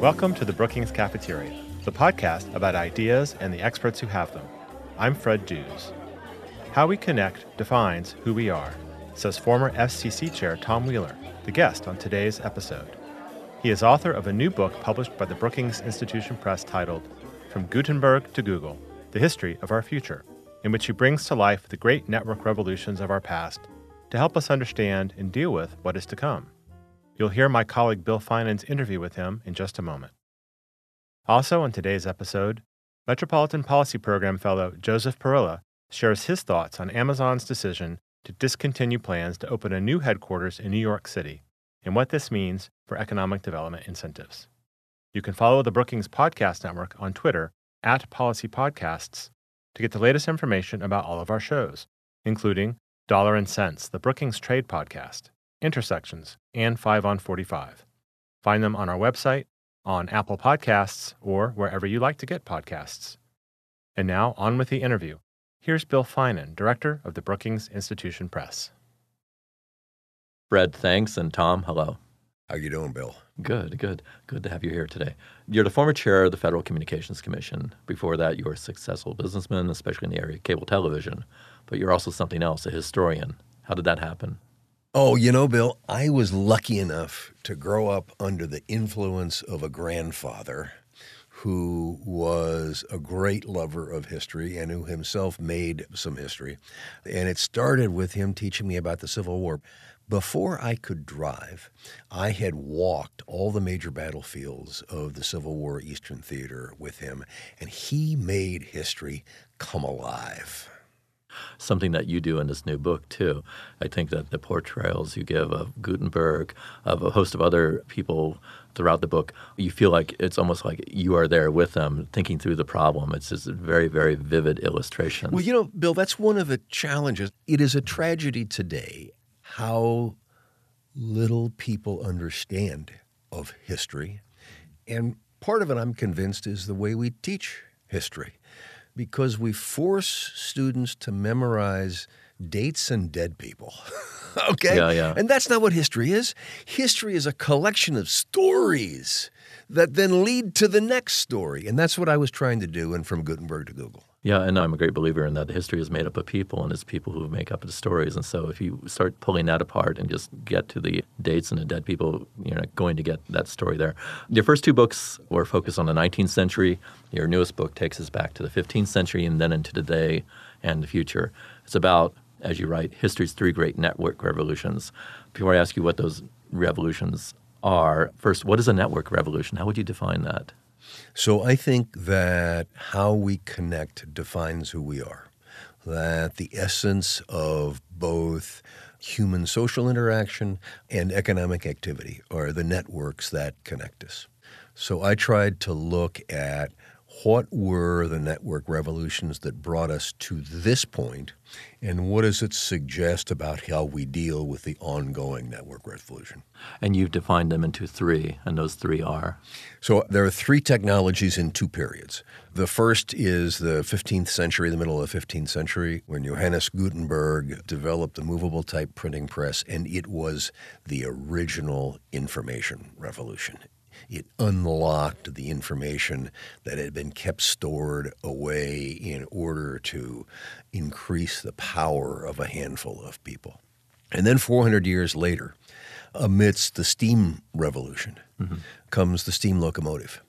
Welcome to the Brookings Cafeteria, the podcast about ideas and the experts who have them. I'm Fred Dews. How we connect defines who we are, says former FCC Chair Tom Wheeler, the guest on today's episode. He is author of a new book published by the Brookings Institution Press titled From Gutenberg to Google The History of Our Future, in which he brings to life the great network revolutions of our past to help us understand and deal with what is to come. You'll hear my colleague Bill Finan's interview with him in just a moment. Also, in today's episode, Metropolitan Policy Program Fellow Joseph Parilla shares his thoughts on Amazon's decision to discontinue plans to open a new headquarters in New York City and what this means for economic development incentives. You can follow the Brookings Podcast Network on Twitter at Policy Podcasts to get the latest information about all of our shows, including Dollar and Sense, the Brookings Trade Podcast, Intersections, and 5 on 45. Find them on our website, on Apple Podcasts, or wherever you like to get podcasts. And now, on with the interview. Here's Bill Finan, director of the Brookings Institution Press. Fred, thanks, and Tom, hello. How you doing, Bill? Good, good. Good to have you here today. You're the former chair of the Federal Communications Commission. Before that, you were a successful businessman, especially in the area of cable television. But you're also something else, a historian. How did that happen? Oh, you know, Bill, I was lucky enough to grow up under the influence of a grandfather who was a great lover of history and who himself made some history. And it started with him teaching me about the Civil War. Before I could drive, I had walked all the major battlefields of the Civil War Eastern Theater with him, and he made history come alive something that you do in this new book too. I think that the portrayals you give of Gutenberg, of a host of other people throughout the book, you feel like it's almost like you are there with them, thinking through the problem. It's just very, very vivid illustration. Well, you know, Bill, that's one of the challenges. It is a tragedy today how little people understand of history. And part of it, I'm convinced, is the way we teach history because we force students to memorize dates and dead people. okay? Yeah, yeah. And that's not what history is. History is a collection of stories that then lead to the next story. And that's what I was trying to do and From Gutenberg to Google. Yeah, and I'm a great believer in that. History is made up of people, and it's people who make up the stories. And so, if you start pulling that apart and just get to the dates and the dead people, you're not going to get that story there. Your first two books were focused on the 19th century. Your newest book takes us back to the 15th century and then into today and the future. It's about, as you write, history's three great network revolutions. Before I ask you what those revolutions are, first, what is a network revolution? How would you define that? So I think that how we connect defines who we are. That the essence of both human social interaction and economic activity are the networks that connect us. So I tried to look at what were the network revolutions that brought us to this point, and what does it suggest about how we deal with the ongoing network revolution? And you've defined them into three, and those three are? So there are three technologies in two periods. The first is the 15th century, the middle of the 15th century, when Johannes Gutenberg developed the movable type printing press, and it was the original information revolution. It unlocked the information that had been kept stored away in order to increase the power of a handful of people. And then 400 years later, amidst the steam revolution, mm-hmm. comes the steam locomotive.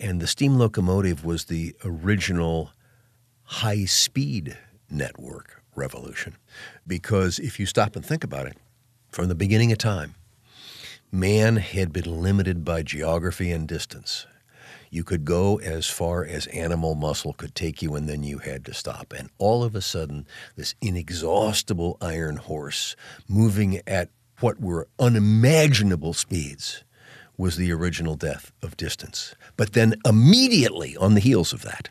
And the steam locomotive was the original high speed network revolution. Because if you stop and think about it, from the beginning of time, Man had been limited by geography and distance. You could go as far as animal muscle could take you, and then you had to stop. And all of a sudden, this inexhaustible iron horse moving at what were unimaginable speeds was the original death of distance. But then, immediately on the heels of that,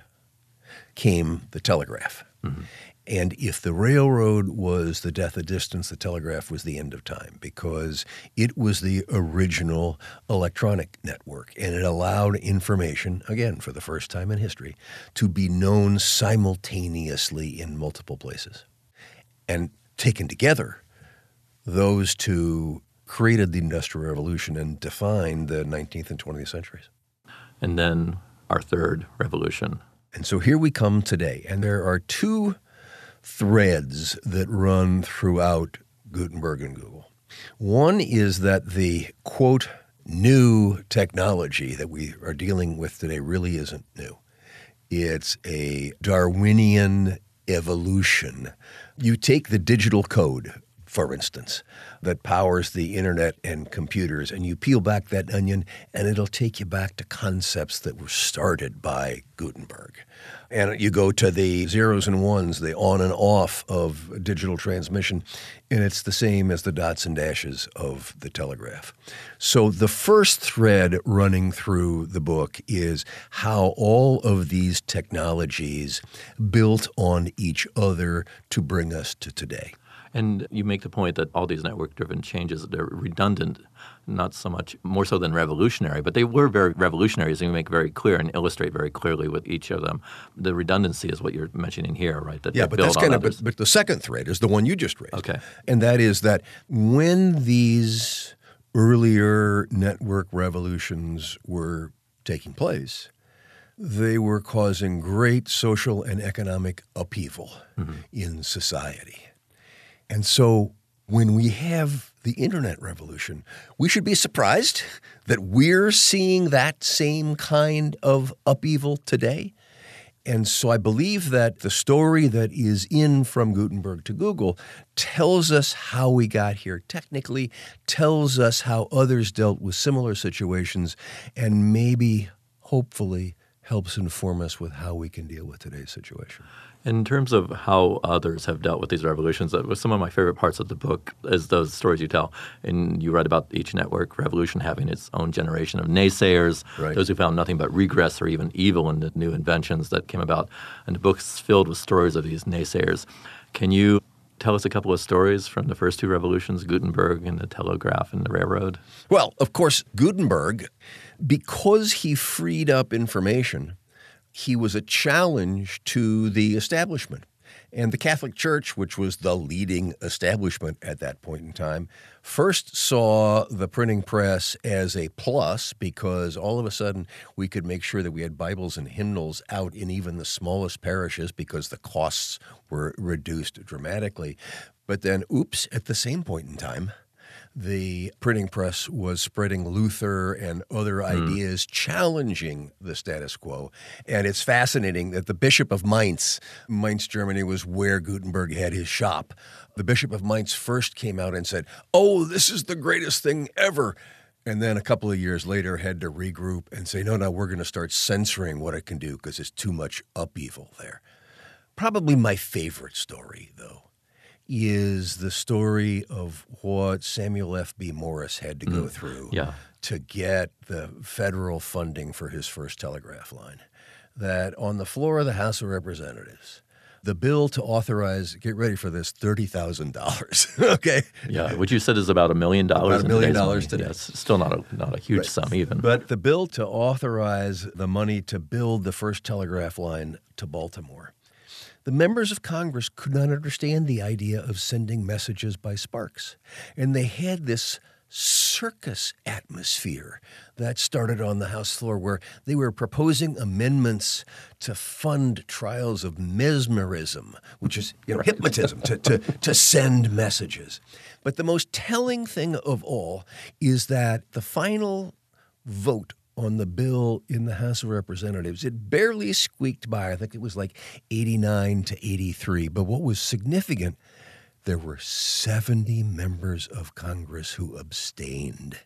came the telegraph. Mm-hmm. And if the railroad was the death of distance, the telegraph was the end of time because it was the original electronic network and it allowed information, again, for the first time in history, to be known simultaneously in multiple places. And taken together, those two created the Industrial Revolution and defined the 19th and 20th centuries. And then our third revolution. And so here we come today, and there are two threads that run throughout Gutenberg and Google. One is that the quote, new technology that we are dealing with today really isn't new. It's a Darwinian evolution. You take the digital code, for instance, that powers the internet and computers, and you peel back that onion, and it'll take you back to concepts that were started by Gutenberg. And you go to the zeros and ones, the on and off of digital transmission, and it's the same as the dots and dashes of the telegraph. So the first thread running through the book is how all of these technologies built on each other to bring us to today. And you make the point that all these network driven changes, they're redundant, not so much more so than revolutionary, but they were very revolutionary, as you make very clear and illustrate very clearly with each of them. The redundancy is what you're mentioning here, right? That yeah, but that's kind of, but, but the second thread is the one you just raised. Okay. And that is that when these earlier network revolutions were taking place, they were causing great social and economic upheaval mm-hmm. in society. And so when we have the internet revolution, we should be surprised that we're seeing that same kind of upheaval today. And so I believe that the story that is in From Gutenberg to Google tells us how we got here technically, tells us how others dealt with similar situations, and maybe, hopefully, helps inform us with how we can deal with today's situation. In terms of how others have dealt with these revolutions, that was some of my favorite parts of the book is those stories you tell. And you write about each network revolution having its own generation of naysayers, right. those who found nothing but regress or even evil in the new inventions that came about. And the book's filled with stories of these naysayers. Can you tell us a couple of stories from the first two revolutions, Gutenberg and the telegraph and the railroad? Well, of course, Gutenberg, because he freed up information he was a challenge to the establishment. And the Catholic Church, which was the leading establishment at that point in time, first saw the printing press as a plus because all of a sudden we could make sure that we had Bibles and hymnals out in even the smallest parishes because the costs were reduced dramatically. But then, oops, at the same point in time, the printing press was spreading Luther and other mm. ideas challenging the status quo. And it's fascinating that the Bishop of Mainz, Mainz, Germany, was where Gutenberg had his shop. The Bishop of Mainz first came out and said, Oh, this is the greatest thing ever. And then a couple of years later had to regroup and say, no, no, we're going to start censoring what it can do because it's too much upheaval there. Probably my favorite story, though, is the story of what Samuel F.B. Morse had to go mm. through yeah. to get the federal funding for his first telegraph line. That on the floor of the House of Representatives, the bill to authorize, get ready for this, $30,000. okay. Yeah, which you said is about a million dollars. About a million dollars today. Yeah, still not a, not a huge right. sum even. But the bill to authorize the money to build the first telegraph line to Baltimore the members of Congress could not understand the idea of sending messages by sparks. And they had this circus atmosphere that started on the House floor where they were proposing amendments to fund trials of mesmerism, which is you know, hypnotism, to, to, to send messages. But the most telling thing of all is that the final vote on the bill in the House of Representatives. It barely squeaked by. I think it was like 89 to 83. But what was significant, there were 70 members of Congress who abstained.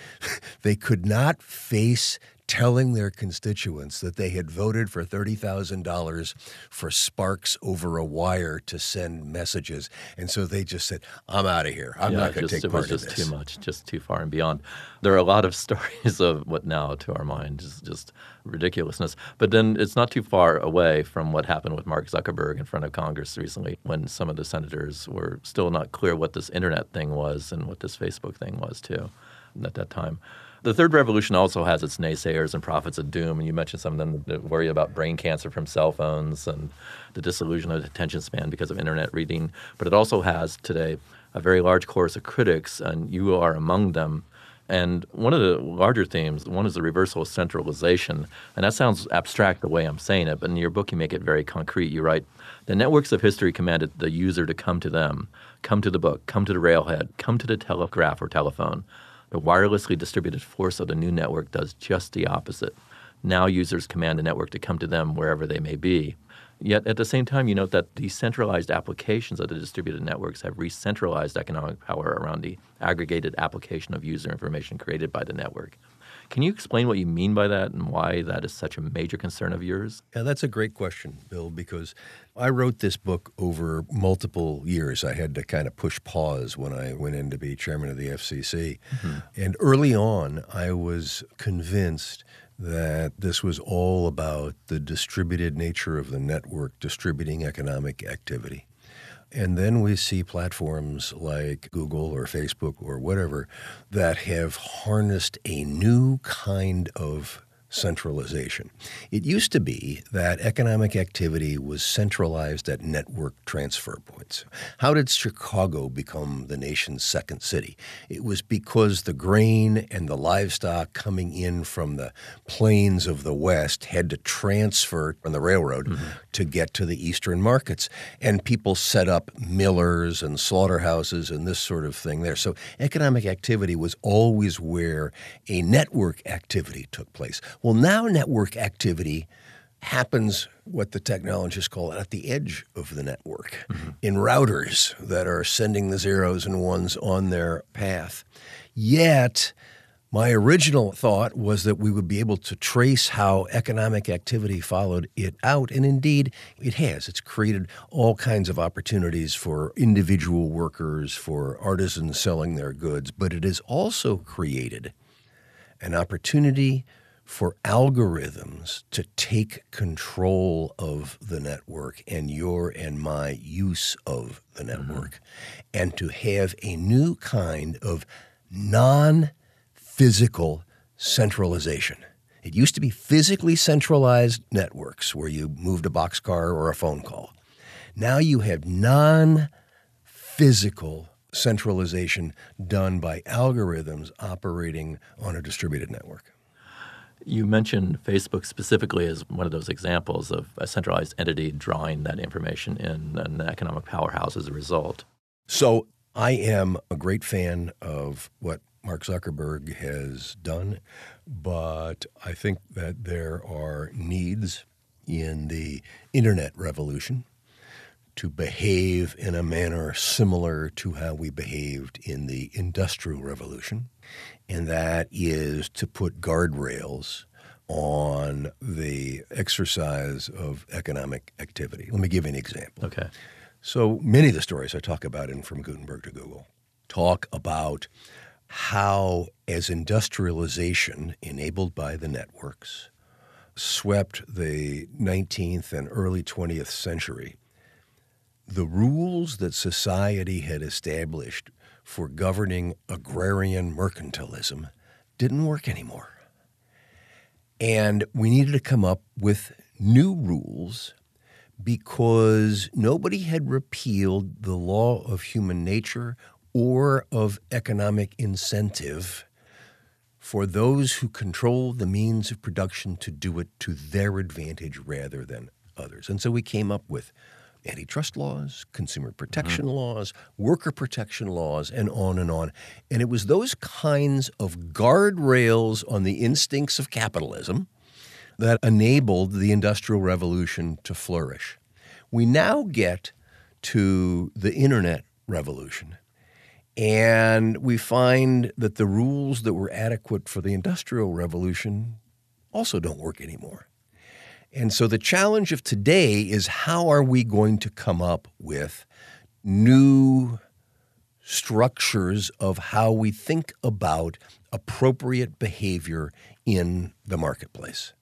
they could not face telling their constituents that they had voted for $30,000 for sparks over a wire to send messages. And so they just said, I'm out of here. I'm yeah, not going to take part in this. It was just too much, just too far and beyond. There are a lot of stories of what now, to our mind, is just ridiculousness. But then it's not too far away from what happened with Mark Zuckerberg in front of Congress recently when some of the senators were still not clear what this internet thing was and what this Facebook thing was, too, at that time. The third revolution also has its naysayers and prophets of doom, and you mentioned some of them that worry about brain cancer from cell phones and the disillusion of attention span because of internet reading. But it also has today a very large chorus of critics, and you are among them. And one of the larger themes, one is the reversal of centralization. And that sounds abstract the way I'm saying it, but in your book you make it very concrete. You write, the networks of history commanded the user to come to them, come to the book, come to the railhead, come to the telegraph or telephone. The wirelessly distributed force of the new network does just the opposite. Now users command the network to come to them wherever they may be. Yet at the same time, you note that decentralized applications of the distributed networks have re-centralized economic power around the aggregated application of user information created by the network. Can you explain what you mean by that and why that is such a major concern of yours? Yeah, that's a great question, Bill, because I wrote this book over multiple years. I had to kind of push pause when I went in to be chairman of the FCC. Mm-hmm. And early on, I was convinced that this was all about the distributed nature of the network distributing economic activity. And then we see platforms like Google or Facebook or whatever that have harnessed a new kind of centralization. It used to be that economic activity was centralized at network transfer points. How did Chicago become the nation's second city? It was because the grain and the livestock coming in from the plains of the West had to transfer on the railroad mm-hmm. to get to the eastern markets. And people set up millers and slaughterhouses and this sort of thing there. So economic activity was always where a network activity took place. Well, now network activity happens what the technologists call at the edge of the network mm-hmm. in routers that are sending the zeros and ones on their path. Yet, my original thought was that we would be able to trace how economic activity followed it out, and indeed it has. It's created all kinds of opportunities for individual workers, for artisans selling their goods, but it has also created an opportunity for algorithms to take control of the network and your and my use of the mm-hmm. network mm-hmm. and to have a new kind of non physical centralization. It used to be physically centralized networks where you moved a boxcar or a phone call. Now you have non physical centralization done by algorithms operating on a distributed network. You mentioned Facebook specifically as one of those examples of a centralized entity drawing that information in an economic powerhouse as a result. So I am a great fan of what Mark Zuckerberg has done, but I think that there are needs in the internet revolution to behave in a manner similar to how we behaved in the Industrial Revolution and that is to put guardrails on the exercise of economic activity. Let me give you an example. Okay. So many of the stories I talk about in From Gutenberg to Google talk about how, as industrialization enabled by the networks swept the 19th and early 20th century, the rules that society had established for governing agrarian mercantilism didn't work anymore. And we needed to come up with new rules because nobody had repealed the law of human nature or of economic incentive for those who control the means of production to do it to their advantage rather than others. And so we came up with antitrust laws, consumer protection mm-hmm. laws, worker protection laws, and on and on. And it was those kinds of guardrails on the instincts of capitalism that enabled the Industrial Revolution to flourish. We now get to the Internet revolution. And we find that the rules that were adequate for the Industrial Revolution also don't work anymore. And so the challenge of today is how are we going to come up with new structures of how we think about appropriate behavior in the marketplace?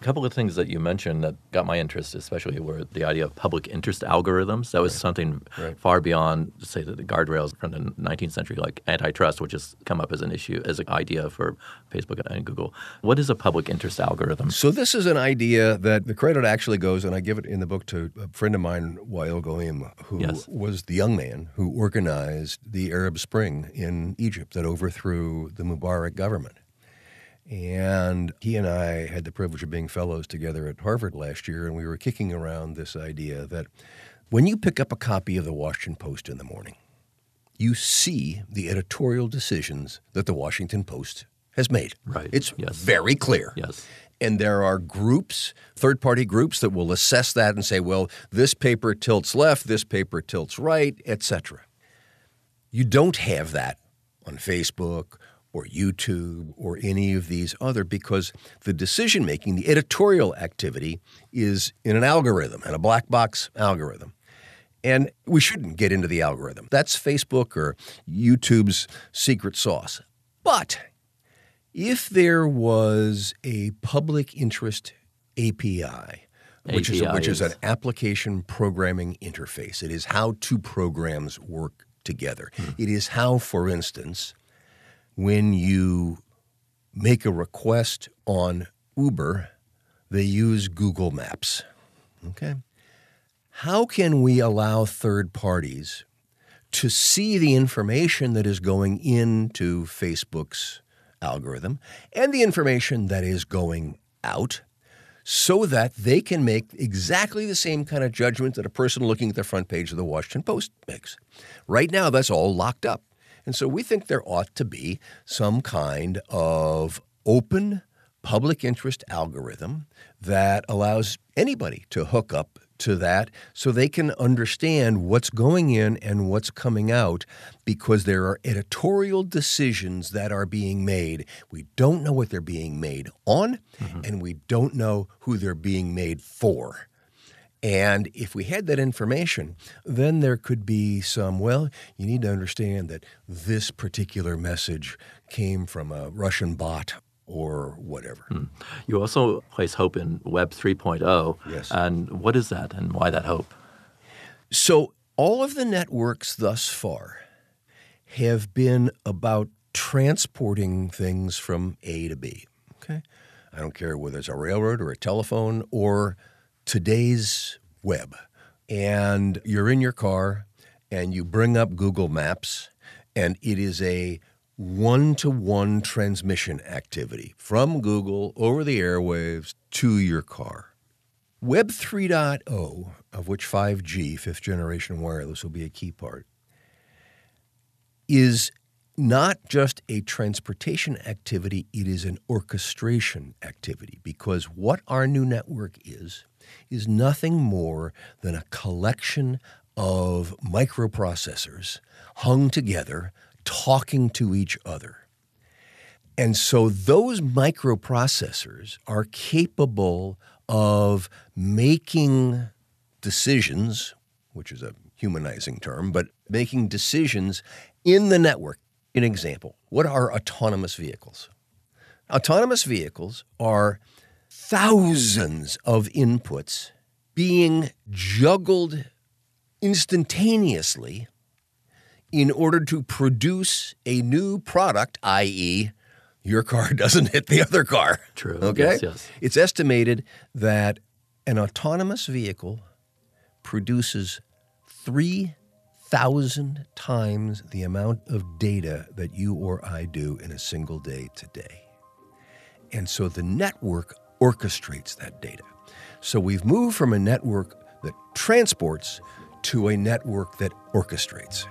A couple of things that you mentioned that got my interest, especially, were the idea of public interest algorithms. That was right. something right. far beyond, say, the, guardrails from the 19th century, like antitrust, which has come up as an issue, as an idea for Facebook and Google. What is a public interest algorithm? So this is an idea that the credit actually goes, and I give it in the book to a friend of mine, Wael Ghonim, who yes. was the young man who organized the Arab Spring in Egypt that overthrew the Mubarak government. And he and I had the privilege of being fellows together at Harvard last year, and we were kicking around this idea that when you pick up a copy of the Washington Post in the morning, you see the editorial decisions that the Washington Post has made. Right. It's yes. very clear. Yes. And there are groups, third party groups, that will assess that and say, well, this paper tilts left, this paper tilts right, etc. You don't have that on Facebook or YouTube or any of these other because the decision making, the editorial activity is in an algorithm and a black box algorithm. And we shouldn't get into the algorithm. That's Facebook or YouTube's secret sauce. But if there was a public interest API, which, is, which is an application programming interface, it is how two programs work together. Hmm. It is how, for instance, when you make a request on Uber, they use Google Maps. Okay? How can we allow third parties to see the information that is going into Facebook's algorithm and the information that is going out so that they can make exactly the same kind of judgment that a person looking at the front page of the Washington Post makes? Right now, that's all locked up. And so we think there ought to be some kind of open public interest algorithm that allows anybody to hook up to that so they can understand what's going in and what's coming out because there are editorial decisions that are being made. We don't know what they're being made on, mm-hmm. and we don't know who they're being made for. And if we had that information, then there could be some, well, you need to understand that this particular message came from a Russian bot or whatever. Hmm. You also place hope in Web 3.0. Yes. And what is that and why that hope? So, all of the networks thus far have been about transporting things from A to B. Okay? I don't care whether it's a railroad or a telephone or today's web. And you're in your car and you bring up Google Maps, and it is a one to one transmission activity from Google over the airwaves to your car. Web 3.0, of which 5G, fifth generation wireless, will be a key part, is not just a transportation activity, it is an orchestration activity because what our new network is is nothing more than a collection of microprocessors hung together, talking to each other. And so those microprocessors are capable of making decisions, which is a humanizing term, but making decisions in the network. An example what are autonomous vehicles? Autonomous vehicles are thousands of inputs being juggled instantaneously in order to produce a new product, i.e., your car doesn't hit the other car. True. Okay? Yes, yes. It's estimated that an autonomous vehicle produces 3,000 times the amount of data that you or I do in a single day today. And so the network orchestrates that data. So we've moved from a network that transports to a network that orchestrates.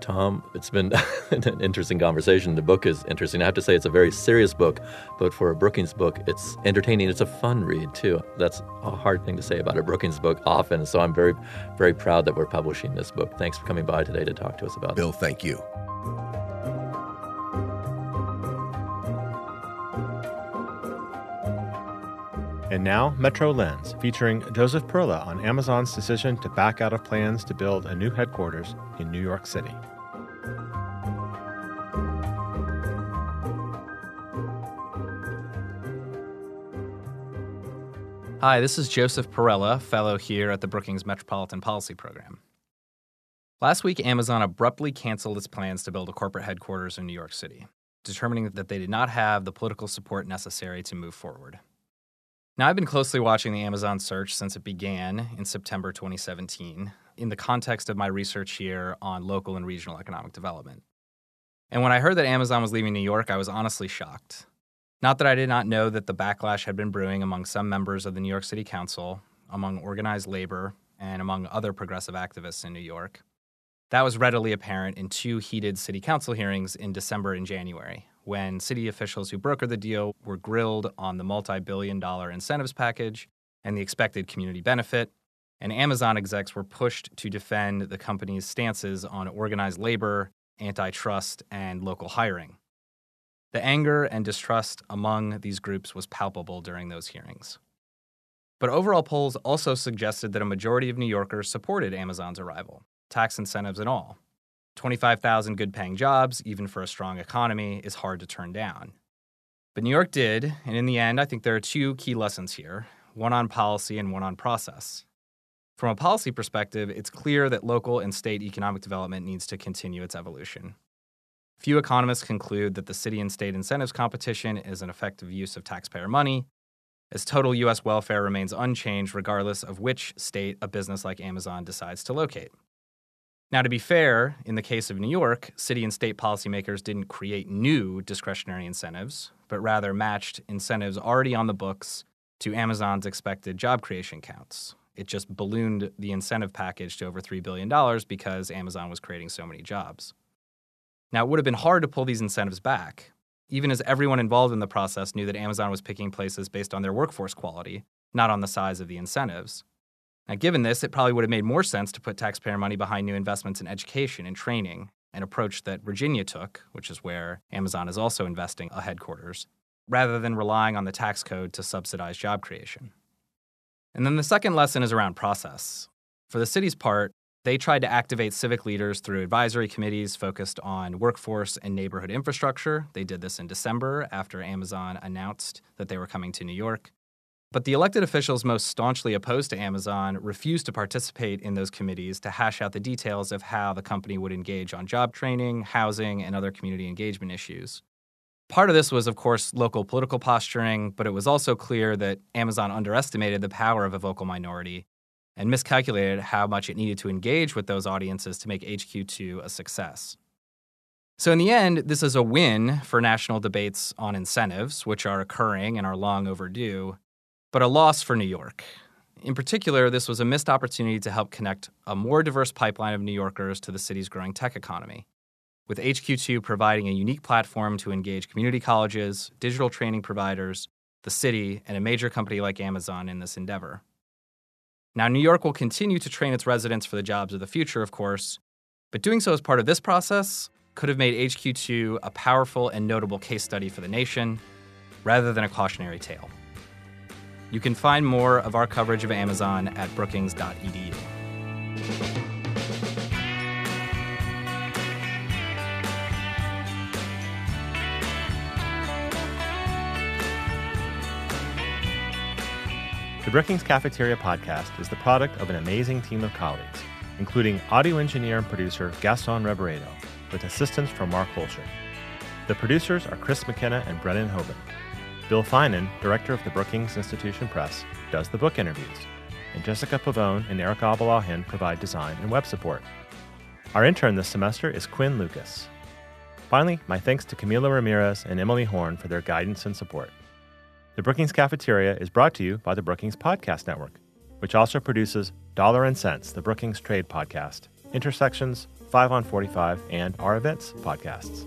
Tom, it's been an interesting conversation. The book is interesting. I have to say, it's a very serious book, but for a Brookings book, it's entertaining. It's a fun read, too. That's a hard thing to say about a Brookings book often. So I'm very, very proud that we're publishing this book. Thanks for coming by today to talk to us about it. Bill, thank you. And now, Metro Lens, featuring Joseph Parilla on Amazon's decision to back out of plans to build a new headquarters in New York City. Hi, this is Joseph Parilla, fellow here at the Brookings Metropolitan Policy Program. Last week, Amazon abruptly canceled its plans to build a corporate headquarters in New York City, determining that they did not have the political support necessary to move forward. Now, I've been closely watching the Amazon search since it began in September 2017 in the context of my research here on local and regional economic development. And when I heard that Amazon was leaving New York, I was honestly shocked. Not that I did not know that the backlash had been brewing among some members of the New York City Council, among organized labor, and among other progressive activists in New York. That was readily apparent in two heated city council hearings in December and January, when city officials who brokered the deal were grilled on the multi billion dollar incentives package and the expected community benefit, and Amazon execs were pushed to defend the company's stances on organized labor, antitrust, and local hiring. The anger and distrust among these groups was palpable during those hearings. But overall polls also suggested that a majority of New Yorkers supported Amazon's arrival, tax incentives and all. 25,000 good paying jobs, even for a strong economy, is hard to turn down. But New York did, and in the end, I think there are two key lessons here one on policy and one on process. From a policy perspective, it's clear that local and state economic development needs to continue its evolution. Few economists conclude that the city and state incentives competition is an effective use of taxpayer money, as total U.S. welfare remains unchanged regardless of which state a business like Amazon decides to locate. Now, to be fair, in the case of New York, city and state policymakers didn't create new discretionary incentives, but rather matched incentives already on the books to Amazon's expected job creation counts. It just ballooned the incentive package to over $3 billion because Amazon was creating so many jobs. Now, it would have been hard to pull these incentives back, even as everyone involved in the process knew that Amazon was picking places based on their workforce quality, not on the size of the incentives. Now, given this, it probably would have made more sense to put taxpayer money behind new investments in education and training, an approach that Virginia took, which is where Amazon is also investing a headquarters, rather than relying on the tax code to subsidize job creation. And then the second lesson is around process. For the city's part, they tried to activate civic leaders through advisory committees focused on workforce and neighborhood infrastructure. They did this in December after Amazon announced that they were coming to New York. But the elected officials most staunchly opposed to Amazon refused to participate in those committees to hash out the details of how the company would engage on job training, housing, and other community engagement issues. Part of this was, of course, local political posturing, but it was also clear that Amazon underestimated the power of a vocal minority and miscalculated how much it needed to engage with those audiences to make HQ2 a success. So, in the end, this is a win for national debates on incentives, which are occurring and are long overdue, but a loss for New York. In particular, this was a missed opportunity to help connect a more diverse pipeline of New Yorkers to the city's growing tech economy, with HQ2 providing a unique platform to engage community colleges, digital training providers, the city, and a major company like Amazon in this endeavor. Now, New York will continue to train its residents for the jobs of the future, of course, but doing so as part of this process could have made HQ2 a powerful and notable case study for the nation rather than a cautionary tale. You can find more of our coverage of Amazon at brookings.edu. The Brookings Cafeteria podcast is the product of an amazing team of colleagues, including audio engineer and producer Gaston Reboredo, with assistance from Mark Holscher. The producers are Chris McKenna and Brennan Hoban. Bill Finan, director of the Brookings Institution Press, does the book interviews, and Jessica Pavone and Erica Abalahin provide design and web support. Our intern this semester is Quinn Lucas. Finally, my thanks to Camila Ramirez and Emily Horn for their guidance and support. The Brookings Cafeteria is brought to you by the Brookings Podcast Network, which also produces Dollar and Sense, the Brookings Trade Podcast, Intersections, 5 on 45, and Our Events podcasts.